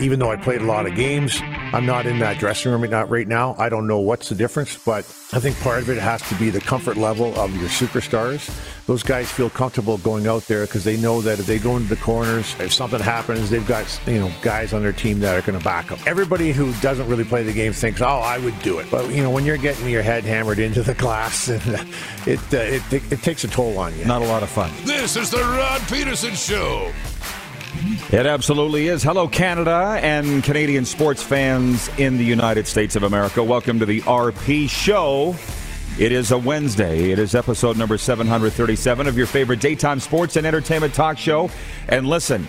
even though I played a lot of games, I'm not in that dressing room not right now. I don't know what's the difference, but I think part of it has to be the comfort level of your superstars. Those guys feel comfortable going out there because they know that if they go into the corners, if something happens, they've got you know guys on their team that are going to back them. Everybody who doesn't really play the game thinks, "Oh, I would do it," but you know when you're getting your head hammered into the glass, it uh, it, it, it takes a toll on you. Not a lot of fun. This is the Rod Peterson Show. It absolutely is. Hello, Canada and Canadian sports fans in the United States of America. Welcome to the RP Show. It is a Wednesday. It is episode number 737 of your favorite daytime sports and entertainment talk show. And listen,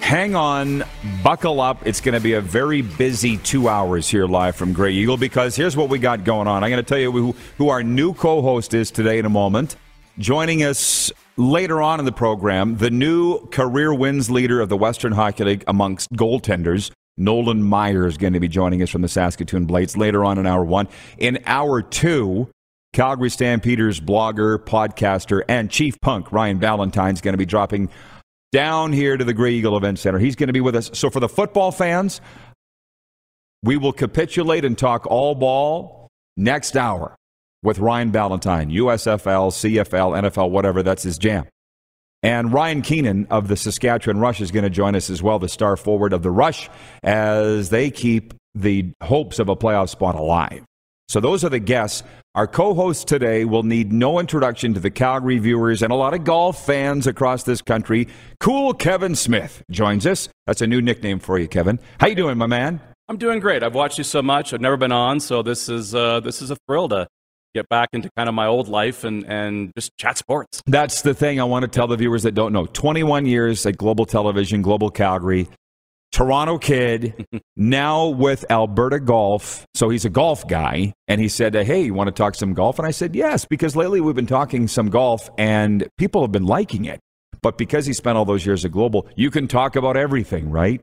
hang on, buckle up. It's going to be a very busy two hours here live from Grey Eagle because here's what we got going on. I'm going to tell you who, who our new co host is today in a moment. Joining us later on in the program, the new career wins leader of the Western Hockey League amongst goaltenders, Nolan Maier, is going to be joining us from the Saskatoon Blades later on in hour one. In hour two, Calgary Stampeders blogger, podcaster, and chief punk Ryan Valentine is going to be dropping down here to the Grey Eagle Event Center. He's going to be with us. So for the football fans, we will capitulate and talk all ball next hour with Ryan Valentine, USFL, CFL, NFL, whatever. That's his jam. And Ryan Keenan of the Saskatchewan Rush is going to join us as well, the star forward of the Rush, as they keep the hopes of a playoff spot alive. So those are the guests. Our co-host today will need no introduction to the Calgary viewers and a lot of golf fans across this country. Cool Kevin Smith joins us. That's a new nickname for you, Kevin. How you doing, my man? I'm doing great. I've watched you so much. I've never been on, so this is uh, this is a thrill to get back into kind of my old life and, and just chat sports. That's the thing I want to tell the viewers that don't know. 21 years at Global Television, Global Calgary, Toronto kid, now with Alberta Golf. So he's a golf guy. And he said, Hey, you want to talk some golf? And I said, Yes, because lately we've been talking some golf and people have been liking it. But because he spent all those years at Global, you can talk about everything, right?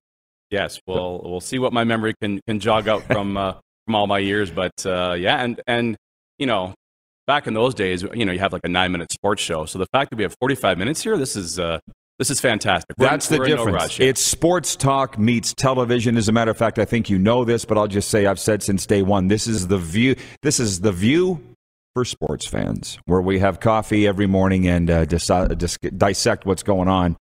Yes, we'll we'll see what my memory can can jog out from uh, from all my years. But uh, yeah, and and you know, back in those days, you know, you have like a nine minute sports show. So the fact that we have 45 minutes here, this is, uh, this is fantastic. We're That's the difference. No it's sports talk meets television. As a matter of fact, I think you know this, but I'll just say I've said since day one. This is the view. This is the view for sports fans, where we have coffee every morning and uh, dis- dis- dissect what's going on.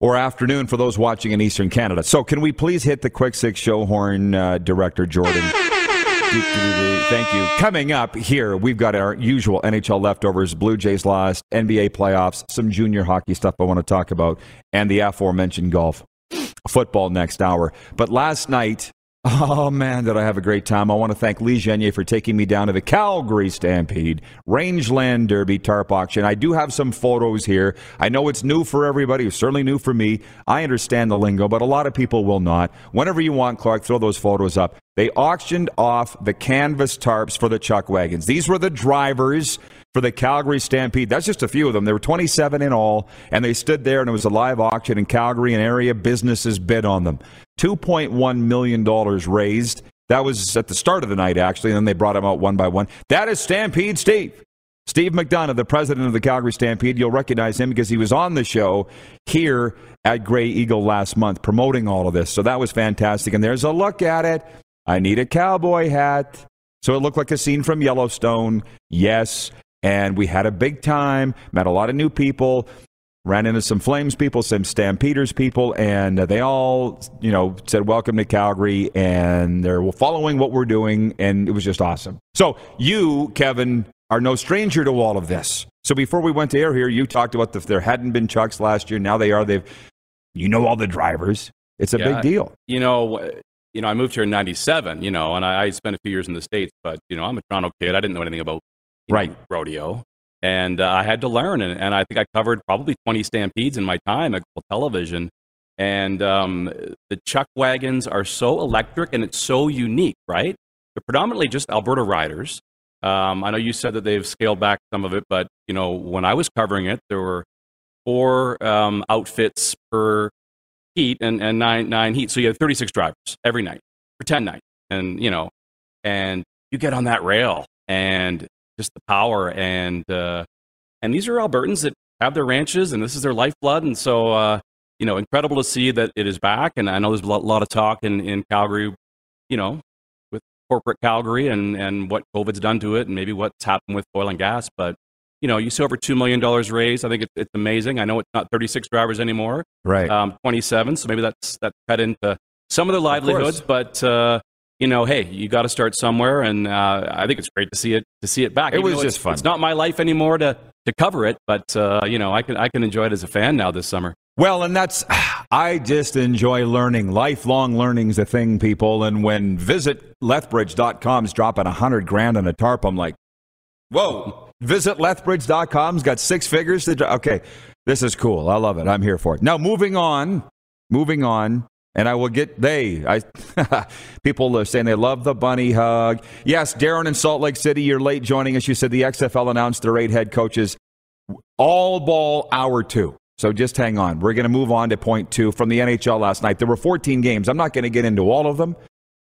Or afternoon for those watching in Eastern Canada. So, can we please hit the quick six show horn, uh, director Jordan? Thank you. Coming up here, we've got our usual NHL leftovers, Blue Jays lost, NBA playoffs, some junior hockey stuff I want to talk about, and the aforementioned golf. Football next hour. But last night, Oh man, did I have a great time. I want to thank Lee Genier for taking me down to the Calgary Stampede Rangeland Derby Tarp Auction. I do have some photos here. I know it's new for everybody, it's certainly new for me. I understand the lingo, but a lot of people will not. Whenever you want, Clark, throw those photos up. They auctioned off the canvas tarps for the chuck wagons. These were the drivers for the Calgary Stampede. That's just a few of them. There were 27 in all, and they stood there, and it was a live auction in Calgary, and area businesses bid on them. $2.1 million raised. That was at the start of the night, actually, and then they brought them out one by one. That is Stampede Steve. Steve McDonough, the president of the Calgary Stampede. You'll recognize him because he was on the show here at Grey Eagle last month promoting all of this. So that was fantastic. And there's a look at it. I need a cowboy hat. So it looked like a scene from Yellowstone. Yes, and we had a big time, met a lot of new people, ran into some Flames people, some Stampeders people, and they all, you know, said, Welcome to Calgary, and they're following what we're doing, and it was just awesome. So, you, Kevin, are no stranger to all of this. So, before we went to air here, you talked about the, there hadn't been chucks last year. Now they are. They've, you know, all the drivers. It's a yeah, big deal. You know, you know, I moved here in '97. You know, and I, I spent a few years in the states, but you know, I'm a Toronto kid. I didn't know anything about right know, rodeo, and uh, I had to learn. And, and, I think I covered probably 20 stampedes in my time at television. And um, the chuck wagons are so electric and it's so unique, right? They're predominantly just Alberta riders. Um, I know you said that they've scaled back some of it, but you know when I was covering it, there were four um, outfits per heat and, and nine nine heat. So you had 36 drivers every night for 10 nights, and you know, and you get on that rail, and just the power and uh, and these are Albertans that have their ranches and this is their lifeblood and so uh, you know, incredible to see that it is back. And I know there's a lot, lot of talk in, in Calgary, you know, with corporate Calgary and, and what COVID's done to it and maybe what's happened with oil and gas. But, you know, you see over $2 million raised. I think it, it's amazing. I know it's not 36 drivers anymore, Right. um, 27. So maybe that's, that cut into some of their livelihoods. but, uh, you know, hey, you got to start somewhere, and uh, I think it's great to see it to see it back. It Even was just fun. It's not my life anymore to to cover it, but uh, you know, I can I can enjoy it as a fan now this summer. Well, and that's, I just enjoy learning. Lifelong learning's a thing, people. And when visit Lethbridge.com's dropping a hundred grand on a tarp, I'm like, whoa. Visit Lethbridge.com's got six figures to, okay, this is cool. I love it. I'm here for it. Now, moving on, moving on. And I will get they. I people are saying they love the bunny hug. Yes, Darren in Salt Lake City, you're late joining us. You said the XFL announced their eight head coaches all ball hour two. So just hang on. We're going to move on to point two from the NHL last night. There were 14 games. I'm not going to get into all of them,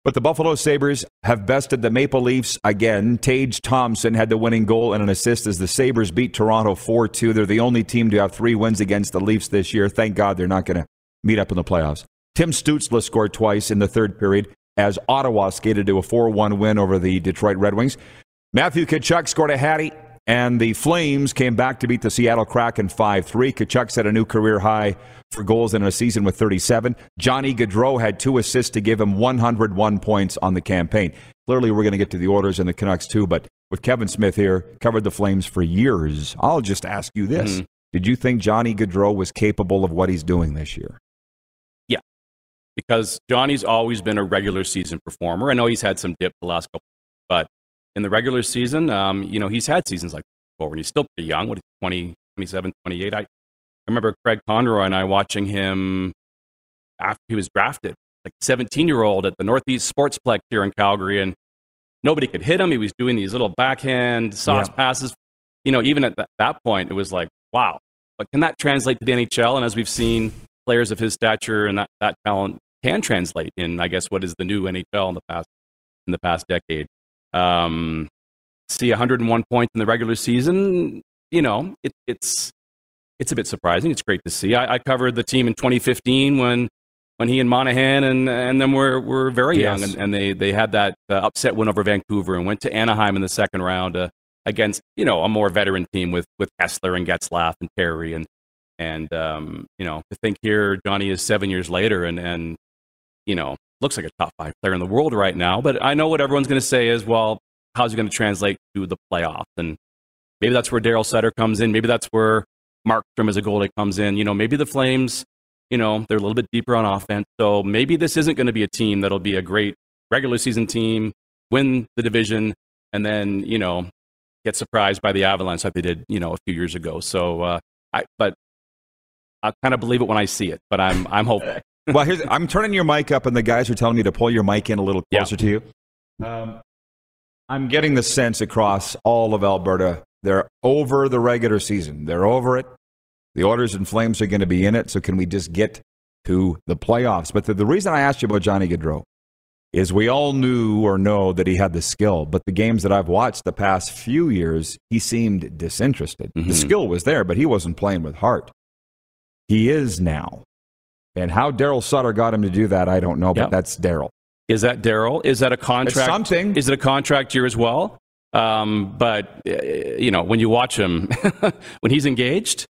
but the Buffalo Sabres have bested the Maple Leafs again. Tage Thompson had the winning goal and an assist as the Sabres beat Toronto 4 2. They're the only team to have three wins against the Leafs this year. Thank God they're not going to meet up in the playoffs. Tim Stützle scored twice in the third period as Ottawa skated to a 4 1 win over the Detroit Red Wings. Matthew Tkachuk scored a hattie, and the Flames came back to beat the Seattle Kraken 5 3. Tkachuk set a new career high for goals in a season with 37. Johnny Gaudreau had two assists to give him 101 points on the campaign. Clearly, we're going to get to the orders and the Canucks too, but with Kevin Smith here, covered the Flames for years. I'll just ask you this mm-hmm. Did you think Johnny Gaudreau was capable of what he's doing this year? Because Johnny's always been a regular season performer. I know he's had some dip the last couple, but in the regular season, um, you know, he's had seasons like before, and he's still pretty young. What, 20, 27, 28? I, I remember Craig Conroy and I watching him after he was drafted, like 17 year old at the Northeast Sportsplex here in Calgary, and nobody could hit him. He was doing these little backhand sauce Yeah. passes. You know, even at that, that point, it was like, wow. But can that translate to the NHL? And as we've seen, players of his stature and that, that talent can translate in, I guess, what is the new NHL in the past in the past decade. Um, see 101 points in the regular season. You know, it, it's it's a bit surprising. It's great to see. I, I covered the team in 2015 when when he and Monahan and and them were were very Yes. young, and, and they they had that uh, upset win over Vancouver and went to Anaheim in the second round uh, against you know a more veteran team with with Kesler and Getzlaf and Perry and and um, you know to think here Johnny is seven years later and and you know looks like a top five player in the world right now. But I know what everyone's going to say is, well, how's it going to translate to the playoffs? And maybe that's where Daryl Sutter comes in. Maybe that's where Markstrom as a goalie comes in. You know, maybe the Flames, you know, they're a little bit deeper on offense. So maybe this isn't going to be a team that'll be a great regular season team, win the division, and then, you know, get surprised by the Avalanche like they did, you know, a few years ago. So, uh, I, but I kind of believe it when I see it, but I'm, I'm hopeful. Well, here's, I'm turning your mic up, and the guys are telling me to pull your mic in a little Yeah. closer to you. Um, I'm getting the sense across all of Alberta they're over the regular season. They're over it. The Oilers and Flames are going to be in it. So can we just get to the playoffs? But the, the reason I asked you about Johnny Gaudreau is we all knew or know that he had the skill, but the games that I've watched the past few years, he seemed disinterested. The Mhm. skill was there, but he wasn't playing with heart. He is now. And how Daryl Sutter got him to do that, I don't know, but Yep. that's Daryl. Is that Daryl? Is that a contract? something. Is it a contract year as well? Um, but uh, you know, when you watch him, when he's engaged,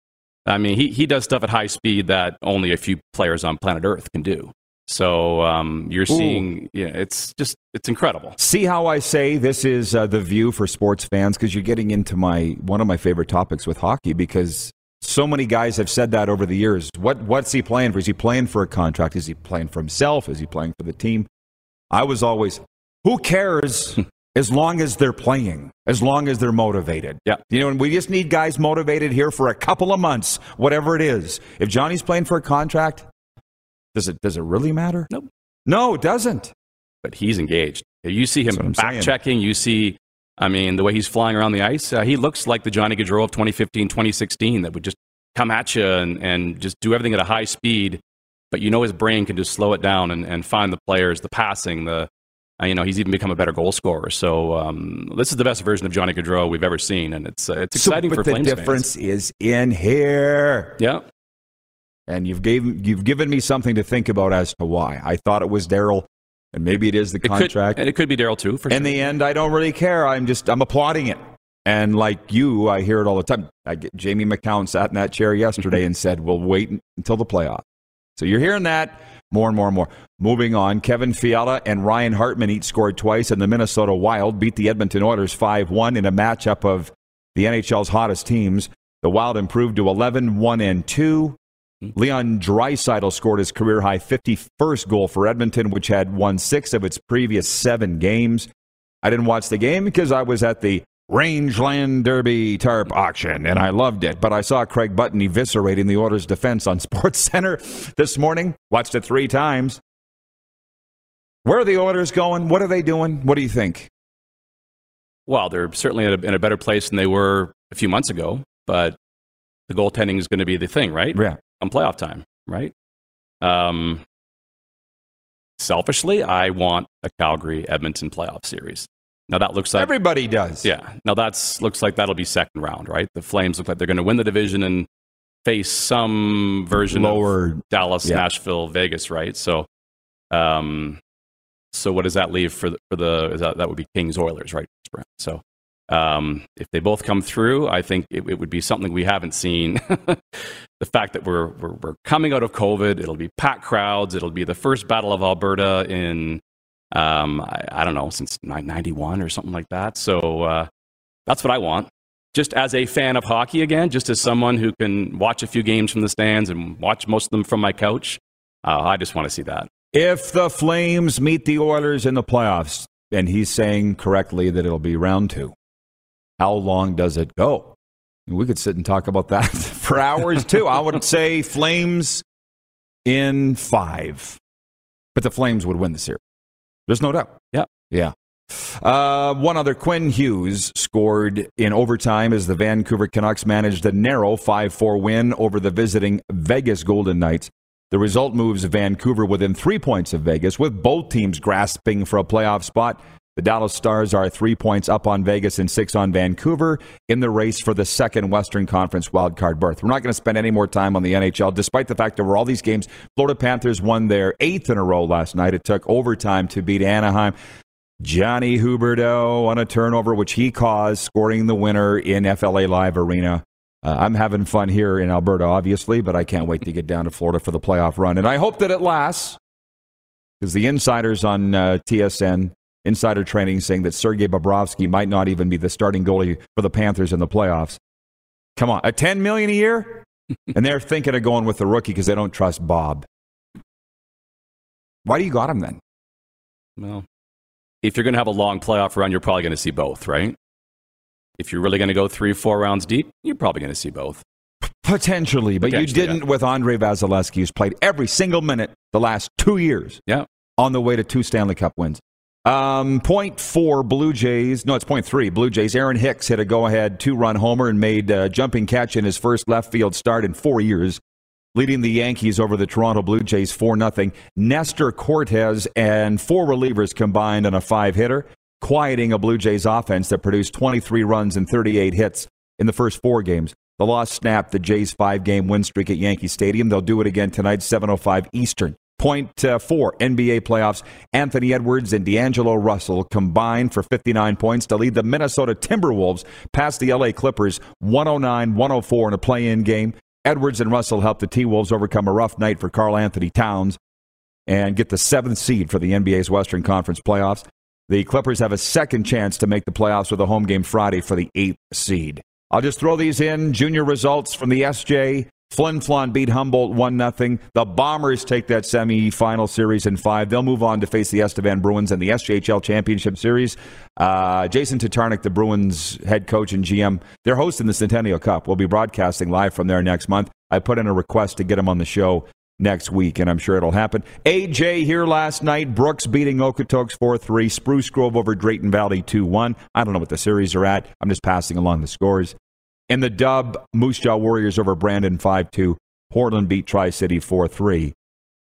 I mean, he he does stuff at high speed that only a few players on planet Earth can do. So um, you're seeing, yeah, it's just it's incredible. See how I say this is uh, the view for sports fans because you're getting into my one of my favorite topics with hockey because so many guys have said that over the years. What what's he playing for? Is he playing for a contract? Is he playing for himself? Is he playing for the team? I was always, who cares as long as they're playing, as long as they're motivated. Yeah. You know, and we just need guys motivated here for a couple of months, whatever it is. If Johnny's playing for a contract, does it does it really matter? Nope. No, it doesn't. But he's engaged. You see him saying. back checking. You see, I mean, the way he's flying around the ice, uh, he looks like the Johnny Gaudreau of 2015, 2016 that would just come at you and, and just do everything at a high speed. But you know his brain can just slow it down and, and find the players, the passing, the uh, you know he's even become a better goal scorer. So um, this is the best version of Johnny Gaudreau we've ever seen, and it's uh, it's So, exciting but for the Flames difference fans. is in here. Yeah, And you've gave you've given me something to think about as to why. I thought it was Daryl, and maybe it is the It could, contract. and it could be Daryl too. For sure. In sure. the end, I don't really care. I'm just I'm applauding it. And like you, I hear it all the time. I get, Jamie McCown sat in that chair yesterday and said, "We'll wait until the playoff." So you're hearing that more and more and more. Moving on, Kevin Fiala and Ryan Hartman each scored twice, and the Minnesota Wild beat the Edmonton Oilers 5-1 in a matchup of the NHL's hottest teams. The Wild improved to 11 1 and 2. Mm-hmm. Leon Draisaitl scored his career high 51st goal for Edmonton, which had won six of its previous seven games. I didn't watch the game because I was at the Rangeland Derby tarp auction and I loved it. But I saw Craig Button eviscerating the Oilers' defense on Sports Center this morning. Watched it three times. Where are the Oilers going? What are they doing? What do you think? Well, they're certainly in a, in a better place than they were a few months ago, but the goaltending is going to be the thing, right? Yeah. On playoff time, right? Um, selfishly, I want a Calgary Edmonton playoff series. Now that looks like Everybody does. yeah. Now that's looks like that'll be second round, right? The Flames look like they're going to win the division and face some version Lower- of Dallas, yeah. Nashville, Vegas, right? So, um, so what does that leave for the, for the is that, that would be Kings Oilers, right? So, um, if they both come through, I think it, it would be something we haven't seen. the fact that we're, we're we're coming out of COVID, it'll be packed crowds. It'll be the first Battle of Alberta in um, I, I don't know since '91 or something like that. So uh, that's what I want. Just as a fan of hockey again, just as someone who can watch a few games from the stands and watch most of them from my couch, uh, I just want to see that. If the Flames meet the Oilers in the playoffs, and he's saying correctly that it'll be round two, how long does it go? We could sit and talk about that for hours too. I would say Flames in five, but the Flames would win the series. There's no doubt. Yeah. Yeah. Uh, one other, Quinn Hughes scored in overtime as the Vancouver Canucks managed a narrow 5 4 win over the visiting Vegas Golden Knights. The result moves Vancouver within three points of Vegas, with both teams grasping for a playoff spot. The Dallas Stars are three points up on Vegas and six on Vancouver in the race for the second Western Conference wildcard berth. We're not going to spend any more time on the NHL, despite the fact that we're all these games. Florida Panthers won their eighth in a row last night. It took overtime to beat Anaheim. Johnny Huberdeau on a turnover, which he caused, scoring the winner in FLA Live Arena. Uh, I'm having fun here in Alberta, obviously, but I can't wait to get down to Florida for the playoff run. And I hope that it lasts because the insiders on uh, TSN, insider training, saying that Sergei Bobrovsky might not even be the starting goalie for the Panthers in the playoffs. Come on, a 10 million a year? and they're thinking of going with the rookie because they don't trust Bob. Why do you got him then? Well, if you're going to have a long playoff run, you're probably going to see both, right? If you're really going to go three, four rounds deep, you're probably going to see both. Potentially, but Potentially, you didn't with Andre Vasilevskiy, who's played every single minute the last two years Yeah. on the way to two Stanley Cup wins. Um, point four Blue Jays. No, it's point three Blue Jays. Aaron Hicks hit a go-ahead two-run homer and made a jumping catch in his first left field start in four years, leading the Yankees over the Toronto Blue Jays four nothing. Nestor Cortes and four relievers combined on a five-hitter, quieting a Blue Jays offense that produced 23 runs and 38 hits in the first four games. The loss snapped the Jays' five-game win streak at Yankee Stadium. They'll do it again tonight, 7:05 Eastern. Point uh, four NBA playoffs. Anthony Edwards and D'Angelo Russell combined for 59 points to lead the Minnesota Timberwolves past the LA Clippers 109 104 in a play in game. Edwards and Russell helped the T Wolves overcome a rough night for Karl-Anthony Towns and get the seventh seed for the NBA's Western Conference playoffs. The Clippers have a second chance to make the playoffs with a home game Friday for the eighth seed. I'll just throw these in. Junior results from the SJ. Flin Flon beat Humboldt 1 0. The Bombers take that semifinal series in five. They'll move on to face the Estevan Bruins in the SJHL Championship Series. Uh, Jason Tatarnic, the Bruins head coach and GM, they're hosting the Centennial Cup. We'll be broadcasting live from there next month. I put in a request to get him on the show next week, and I'm sure it'll happen. AJ here last night. Brooks beating Okotoks 4 3. Spruce Grove over Drayton Valley 2 1. I don't know what the series are at. I'm just passing along the scores. In the dub, Moose Jaw Warriors over Brandon 5 2. Portland beat Tri City 4 3.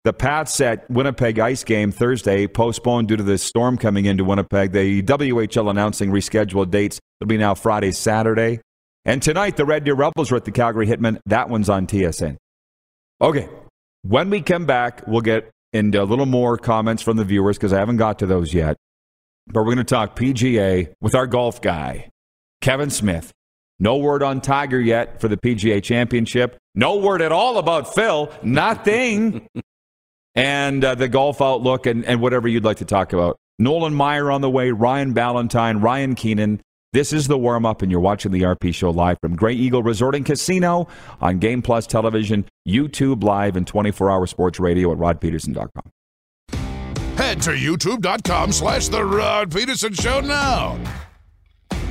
The Pats at Winnipeg ice game Thursday postponed due to the storm coming into Winnipeg. The WHL announcing rescheduled dates. It'll be now Friday, Saturday. And tonight, the Red Deer Rebels are at the Calgary Hitmen. That one's on TSN. Okay. When we come back, we'll get into a little more comments from the viewers because I haven't got to those yet. But we're going to talk PGA with our golf guy, Kevin Smith. No word on Tiger yet for the PGA Championship. No word at all about Phil. Nothing. and uh, the golf outlook and, and whatever you'd like to talk about. Nolan Maier on the way, Ryan Ballantyne, Ryan Keenan. This is the warm up, and you're watching the RP Show live from Grey Eagle Resort and Casino on Game Plus Television, YouTube Live, and 24 hour sports radio at rodpeterson.com. Head to youtube.com slash The Rod Peterson Show now.